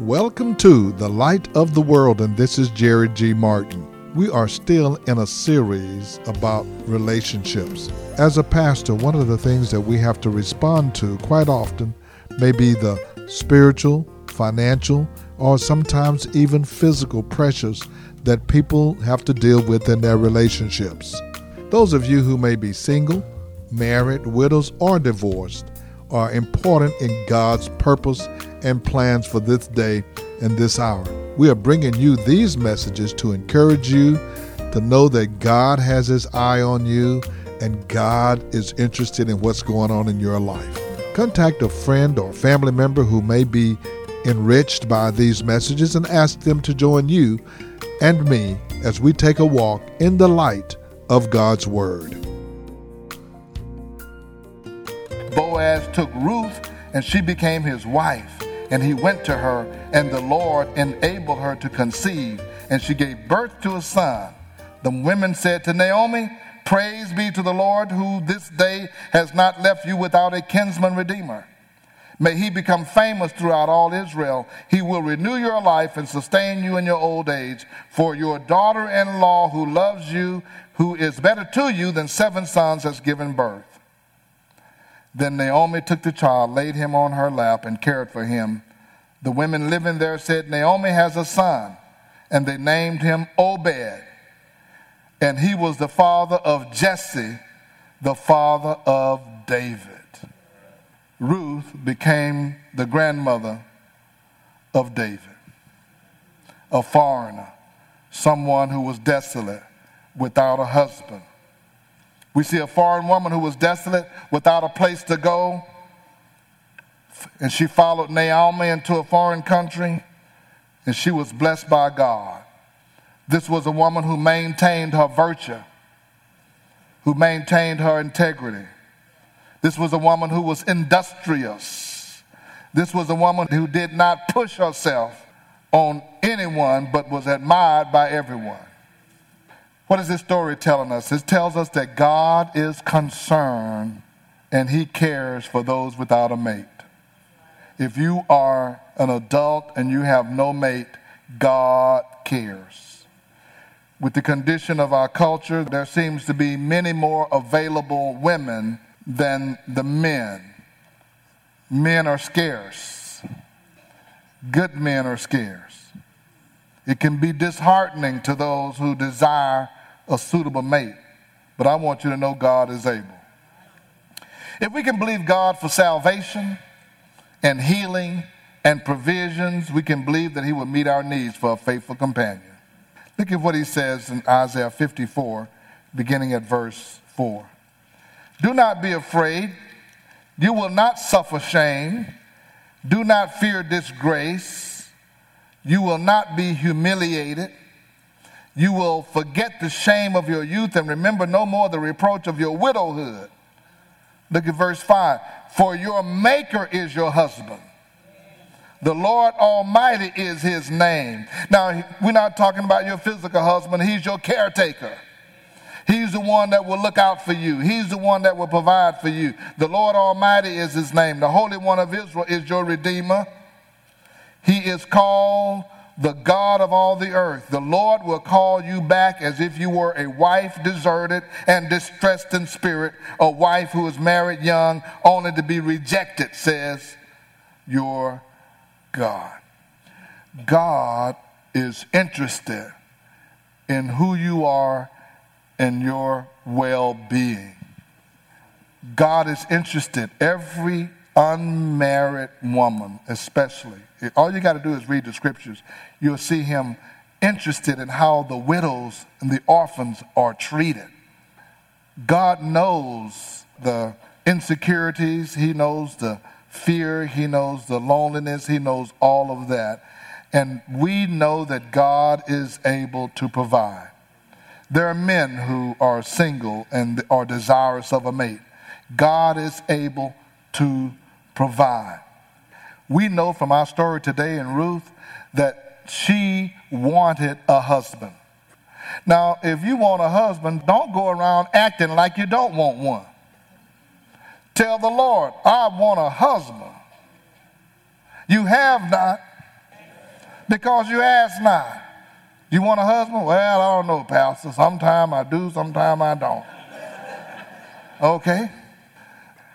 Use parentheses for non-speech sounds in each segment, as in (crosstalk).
Welcome to The Light of the World, and this is Jerry G. Martin. We are still in a series about relationships. As a pastor, one of the things that we have to respond to quite often may be the spiritual, financial, or sometimes even physical pressures that people have to deal with in their relationships. Those of you who may be single, married, widows, or divorced are important in God's purpose and plans for this day and this hour. We are bringing you these messages to encourage you to know that God has His eye on you and God is interested in what's going on in your life. Contact a friend or family member who may be enriched by these messages and ask them to join you and me as we take a walk in the light of God's Word. Boaz took Ruth and she became his wife. And he went to her, and the Lord enabled her to conceive, and she gave birth to a son. The women said to Naomi, Praise be to the Lord, who this day has not left you without a kinsman redeemer. May he become famous throughout all Israel. He will renew your life and sustain you in your old age. For your daughter in law, who loves you, who is better to you than seven sons, has given birth. Then Naomi took the child, laid him on her lap, and cared for him. The women living there said, Naomi has a son, and they named him Obed. And he was the father of Jesse, the father of David. Ruth became the grandmother of David, a foreigner, someone who was desolate without a husband we see a foreign woman who was desolate without a place to go. And she followed Naomi into a foreign country, and she was blessed by God. This was a woman who maintained her virtue, who maintained her integrity. This was a woman who was industrious. This was a woman who did not push herself on anyone, but was admired by everyone. What is this story telling us? It tells us that God is concerned and he cares for those without a mate. If you are an adult and you have no mate, God cares. With the condition of our culture, there seems to be many more available women than the men. Men are scarce. Good men are scarce. It can be disheartening to those who desire a suitable mate. But I want you to know God is able. If we can believe God for salvation and healing and provisions, we can believe that He will meet our needs for a faithful companion. Look at what He says in Isaiah 54, beginning at verse 4. Do not be afraid. You will not suffer shame. Do not fear disgrace. You will not be humiliated. You will forget the shame of your youth and remember no more the reproach of your widowhood. Look at verse 5. For your maker is your husband. The Lord Almighty is his name. Now, we're not talking about your physical husband, he's your caretaker. He's the one that will look out for you. He's the one that will provide for you. The Lord Almighty is his name. The Holy One of Israel is your Redeemer. He is called the God of all the earth. The Lord will call you back as if you were a wife deserted and distressed in spirit, a wife who is married young, only to be rejected, says your God. God is interested in who you are and your well being. God is interested. Every unmarried woman, especially, all you got to do is read the scriptures. You'll see him interested in how the widows and the orphans are treated. God knows the insecurities, He knows the fear, He knows the loneliness, He knows all of that. And we know that God is able to provide. There are men who are single and are desirous of a mate. God is able to provide. We know from our story today in Ruth that she wanted a husband. Now, if you want a husband, don't go around acting like you don't want one. Tell the Lord, I want a husband. You have not Because you ask not. You want a husband? Well, I don't know, Pastor. Sometime I do, sometime I don't. Okay?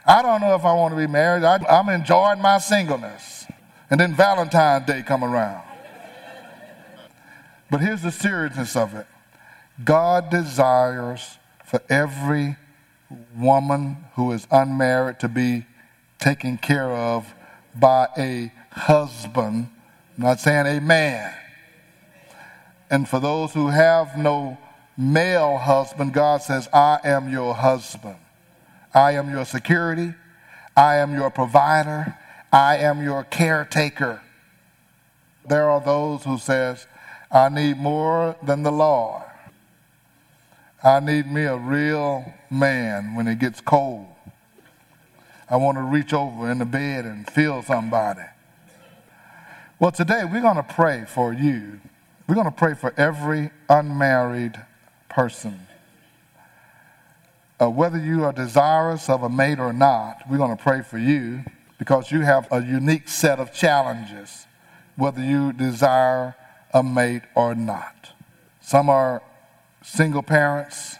I don't know if I want to be married. I, I'm enjoying my singleness. And then Valentine's Day come around. But here's the seriousness of it. God desires for every woman who is unmarried to be taken care of by a husband. I'm not saying a man. And for those who have no male husband, God says, I am your husband. I am your security. I am your provider. I am your caretaker. There are those who says, I need more than the Lord. I need me a real man when it gets cold. I want to reach over in the bed and feel somebody. Well, today we're going to pray for you. We're going to pray for every unmarried person. Uh, whether you are desirous of a mate or not, we're going to pray for you because you have a unique set of challenges, whether you desire a mate or not. Some are single parents,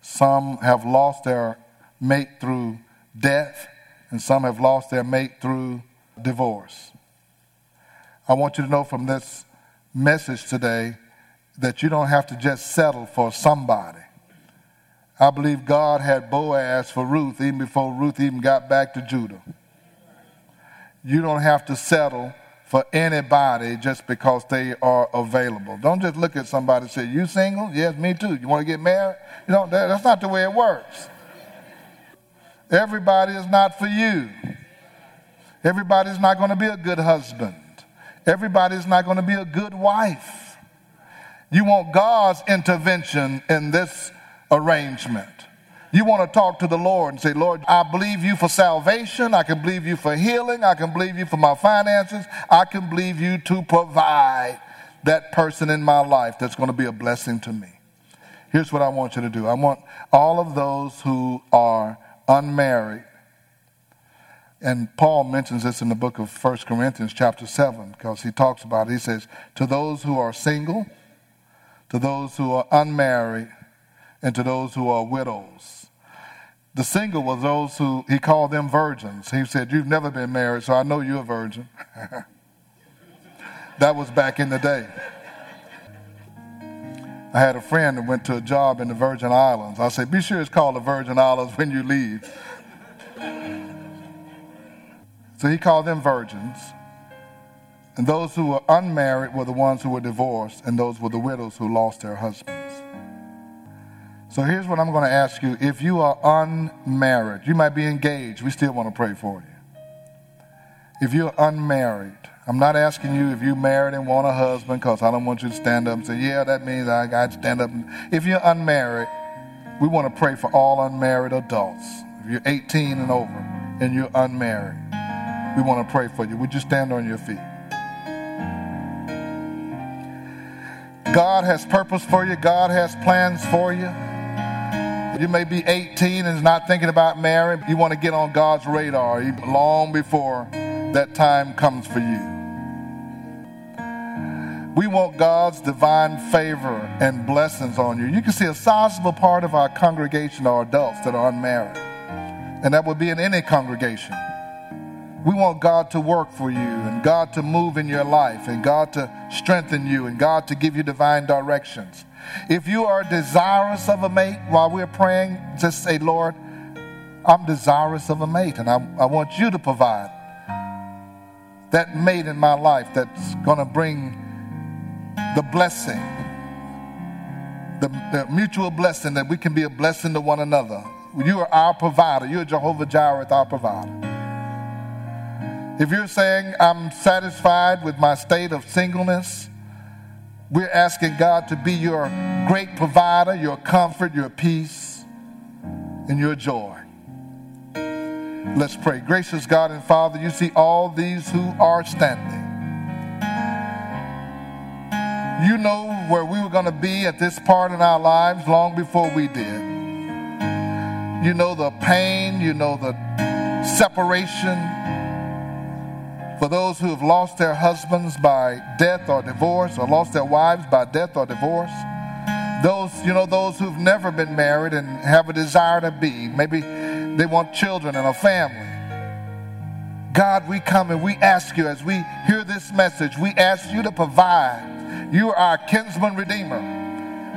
some have lost their mate through death, and some have lost their mate through divorce. I want you to know from this message today that you don't have to just settle for somebody. I believe God had Boaz for Ruth even before Ruth even got back to Judah. You don't have to settle for anybody just because they are available. Don't just look at somebody and say, You single? Yes, me too. You want to get married? You know, that's not the way it works. Everybody is not for you. Everybody's not going to be a good husband. Everybody's not going to be a good wife. You want God's intervention in this arrangement. You want to talk to the Lord and say, Lord, I believe you for salvation. I can believe you for healing. I can believe you for my finances. I can believe you to provide that person in my life that's going to be a blessing to me. Here's what I want you to do I want all of those who are unmarried, and Paul mentions this in the book of 1 Corinthians, chapter 7, because he talks about it. He says, To those who are single, to those who are unmarried, and to those who are widows. The single was those who, he called them virgins. He said, You've never been married, so I know you're a virgin. (laughs) that was back in the day. I had a friend that went to a job in the Virgin Islands. I said, Be sure it's called the Virgin Islands when you leave. (laughs) So he called them virgins. And those who were unmarried were the ones who were divorced, and those were the widows who lost their husbands. So here's what I'm going to ask you. If you are unmarried, you might be engaged, we still want to pray for you. If you're unmarried, I'm not asking you if you're married and want a husband because I don't want you to stand up and say, yeah, that means I got to stand up. If you're unmarried, we want to pray for all unmarried adults. If you're 18 and over and you're unmarried, we want to pray for you. Would you stand on your feet? God has purpose for you. God has plans for you. You may be 18 and not thinking about marrying. You want to get on God's radar long before that time comes for you. We want God's divine favor and blessings on you. You can see a sizable part of our congregation are adults that are unmarried, and that would be in any congregation. We want God to work for you and God to move in your life and God to strengthen you and God to give you divine directions. If you are desirous of a mate while we're praying, just say, Lord, I'm desirous of a mate, and I, I want you to provide that mate in my life that's going to bring the blessing, the, the, mutual blessing that we can be a blessing to one another. You are our provider. You're Jehovah Jireh, our provider. If you're saying, I'm satisfied with my state of singleness, we're asking God to be your great provider, your comfort, your peace, and your joy. Let's pray. Gracious God and Father, you see all these who are standing. You know where we were going to be at this part in our lives long before we did. You know the pain, you know the separation, For those who have lost their husbands by death or divorce, or lost their wives by death or divorce. Those, you know, those who've never been married and have a desire to be. Maybe they want children and a family. God, we come and we ask you as we hear this message, we ask you to provide. You are our kinsman redeemer.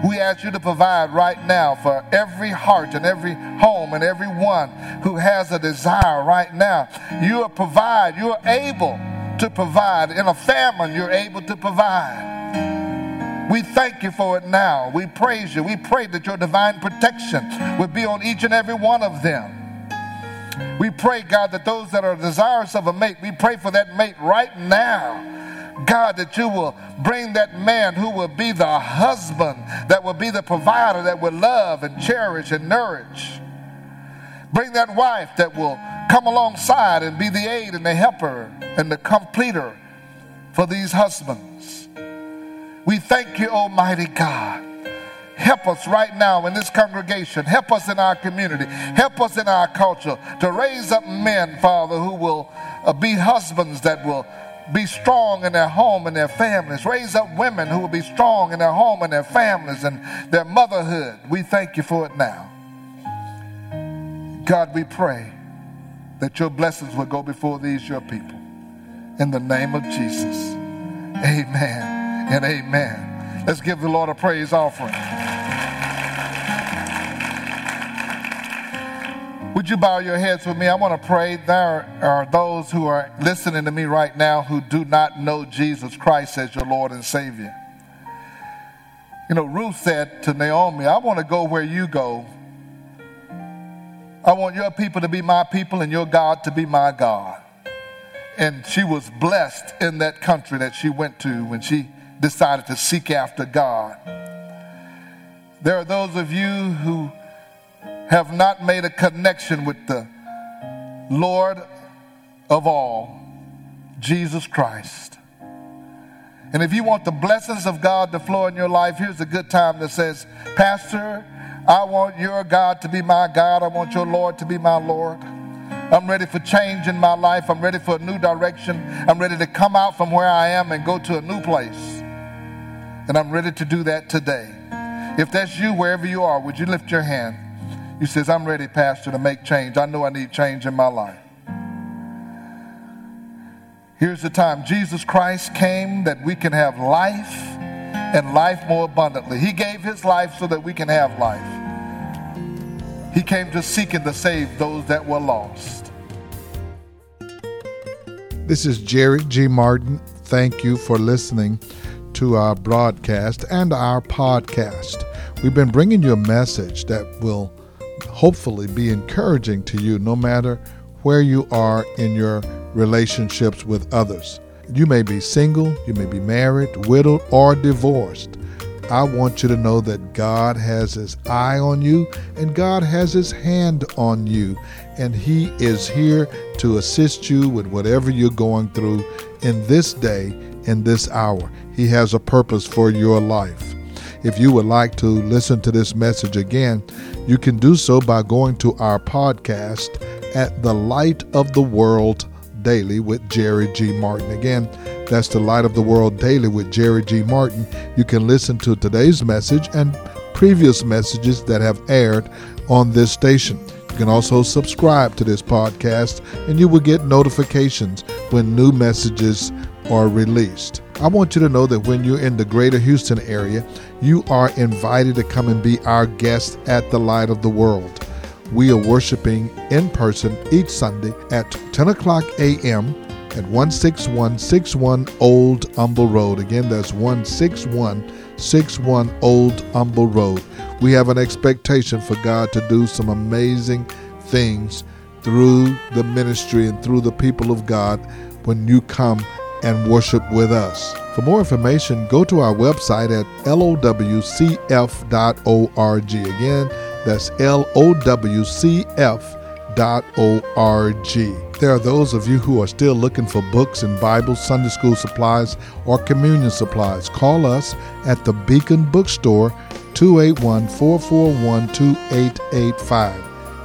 We ask you to provide right now for every heart and every home and every one who has a desire right now. You are provide. You are able to provide. In a famine, you're able to provide. We thank you for it now. We praise you. We pray that your divine protection would be on each and every one of them. We pray, God, that those that are desirous of a mate, we pray for that mate right now God, that you will bring that man who will be the husband, that will be the provider, that will love and cherish and nourish. Bring that wife that will come alongside and be the aid and the helper and the completer for these husbands. We thank you, Almighty God. Help us right now in this congregation. Help us in our community. Help us in our culture to raise up men, Father, who will uh, be husbands that will be strong in their home and their families. Raise up women who will be strong in their home and their families and their motherhood. We thank you for it now. God, we pray that your blessings will go before these, your people. In the name of Jesus. Amen and amen. Let's give the Lord a praise offering. Would you bow your heads with me? I want to pray. There are those who are listening to me right now who do not know Jesus Christ as your Lord and Savior. You know, Ruth said to Naomi, I want to go where you go. I want your people to be my people and your God to be my God. And she was blessed in that country that she went to when she decided to seek after God. There are those of you who have not made a connection with the Lord of all, Jesus Christ. And if you want the blessings of God to flow in your life, here's a good time that says, Pastor, I want your God to be my God. I want your Lord to be my Lord. I'm ready for change in my life. I'm ready for a new direction. I'm ready to come out from where I am and go to a new place. And I'm ready to do that today. If that's you, wherever you are, would you lift your hand? You says, I'm ready, Pastor, to make change. I know I need change in my life. Here's the time Jesus Christ came that we can have life and life more abundantly. He gave his life so that we can have life. He came to seek and to save those that were lost. This is Jerry G. Martin. Thank you for listening to our broadcast and our podcast. We've been bringing you a message that will hopefully be encouraging to you no matter where you are in your relationships with others. You may be single, you may be married, widowed, or divorced. I want you to know that God has His eye on you and God has His hand on you, and He is here to assist you with whatever you're going through in this day, in this hour. He has a purpose for your life. If you would like to listen to this message again, you can do so by going to our podcast at The Light of the World Daily with Jerry G. Martin. Again, that's The Light of the World Daily with Jerry G. Martin. You can listen to today's message and previous messages that have aired on this station. You can also subscribe to this podcast and you will get notifications when new messages are released. I want you to know that when you're in the greater Houston area, you are invited to come and be our guest at the Light of the World. We are worshiping in person each Sunday at 10 o'clock a.m. at 16161 Old Humble Road. Again, that's 16161 Old Humble Road. We have an expectation for God to do some amazing things through the ministry and through the people of God when you come and worship with us. For more information, go to our website at lowcf.org. Again, that's lowcf.org. There are those of you who are still looking for books and Bibles, Sunday school supplies, or communion supplies. Call us at the Beacon Bookstore, 281 441 2885.